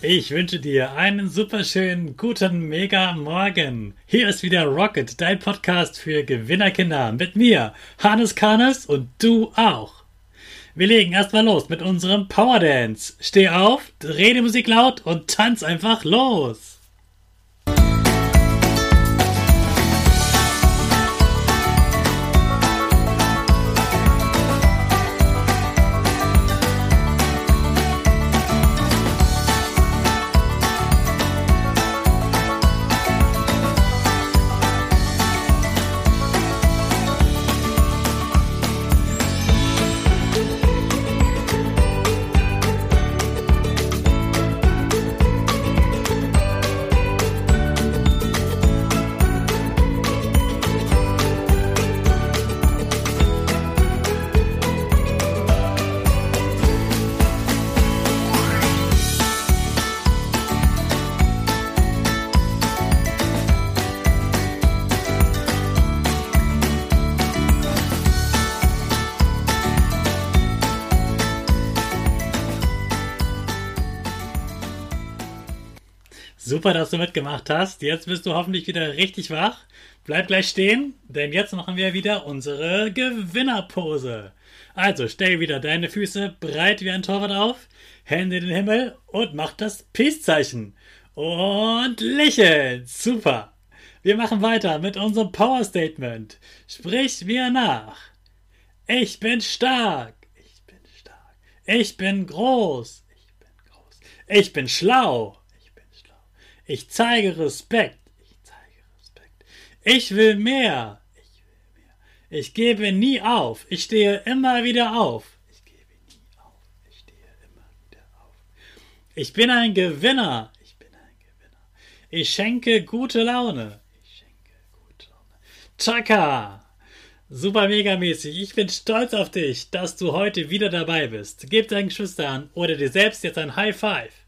Ich wünsche dir einen superschönen guten Mega Morgen. Hier ist wieder Rocket, dein Podcast für Gewinnerkinder mit mir, Hannes Karnes und du auch. Wir legen erstmal los mit unserem Power Dance. Steh auf, dreh die Musik laut und tanz einfach los. Super, dass du mitgemacht hast. Jetzt bist du hoffentlich wieder richtig wach. Bleib gleich stehen, denn jetzt machen wir wieder unsere Gewinnerpose. Also stell wieder deine Füße breit wie ein Torwart auf, Hände in den Himmel und mach das Peace-Zeichen. Und lächeln. Super. Wir machen weiter mit unserem Power Statement. Sprich mir nach. Ich bin stark. Ich bin stark. Ich bin groß. Ich bin groß. Ich bin schlau. Ich zeige Respekt. Ich zeige Respekt. Ich will mehr. Ich will mehr. Ich gebe nie auf. Ich stehe immer wieder auf. Ich gebe nie auf. Ich stehe immer wieder auf. Ich bin ein Gewinner. Ich bin ein Gewinner. Ich schenke gute Laune. Ich schenke gute Laune. Chaka. Super mega mäßig. Ich bin stolz auf dich, dass du heute wieder dabei bist. Gib deinen Geschwistern oder dir selbst jetzt ein High Five.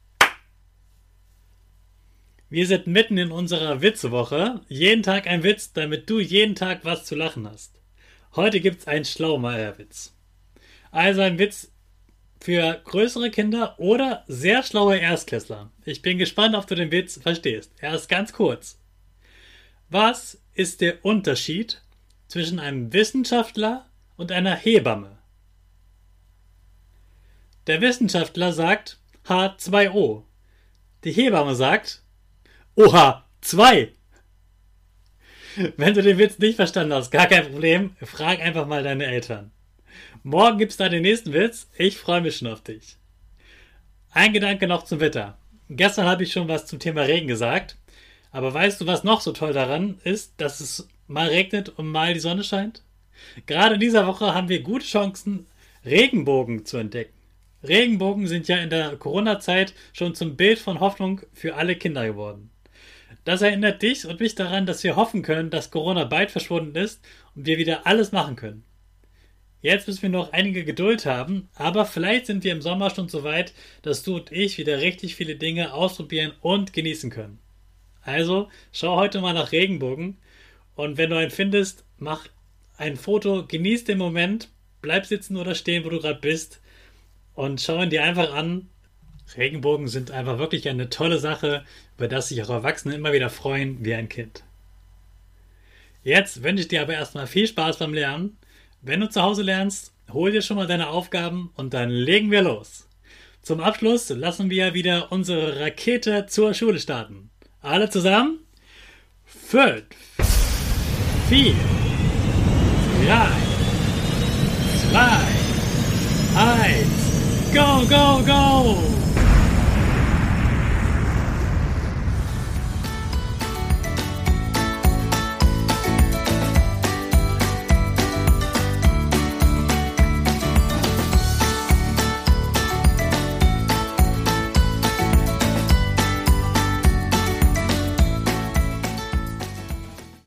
Wir sind mitten in unserer Witzewoche. Jeden Tag ein Witz, damit du jeden Tag was zu lachen hast. Heute gibt's einen Schlaumeierwitz. Also ein Witz für größere Kinder oder sehr schlaue Erstklässler. Ich bin gespannt, ob du den Witz verstehst. Er ist ganz kurz. Was ist der Unterschied zwischen einem Wissenschaftler und einer Hebamme? Der Wissenschaftler sagt H2O. Die Hebamme sagt Oha, zwei! Wenn du den Witz nicht verstanden hast, gar kein Problem, frag einfach mal deine Eltern. Morgen gibt's da den nächsten Witz. Ich freue mich schon auf dich. Ein Gedanke noch zum Wetter. Gestern habe ich schon was zum Thema Regen gesagt. Aber weißt du, was noch so toll daran ist, dass es mal regnet und mal die Sonne scheint? Gerade in dieser Woche haben wir gute Chancen, Regenbogen zu entdecken. Regenbogen sind ja in der Corona-Zeit schon zum Bild von Hoffnung für alle Kinder geworden. Das erinnert dich und mich daran, dass wir hoffen können, dass Corona bald verschwunden ist und wir wieder alles machen können. Jetzt müssen wir noch einige Geduld haben, aber vielleicht sind wir im Sommer schon so weit, dass du und ich wieder richtig viele Dinge ausprobieren und genießen können. Also schau heute mal nach Regenbogen und wenn du einen findest, mach ein Foto, genieß den Moment, bleib sitzen oder stehen, wo du gerade bist und schau ihn dir einfach an Regenbogen sind einfach wirklich eine tolle Sache, über das sich auch Erwachsene immer wieder freuen wie ein Kind. Jetzt wünsche ich dir aber erstmal viel Spaß beim Lernen. Wenn du zu Hause lernst, hol dir schon mal deine Aufgaben und dann legen wir los. Zum Abschluss lassen wir wieder unsere Rakete zur Schule starten. Alle zusammen? Fünf, vier, drei, zwei, eins, go, go, go!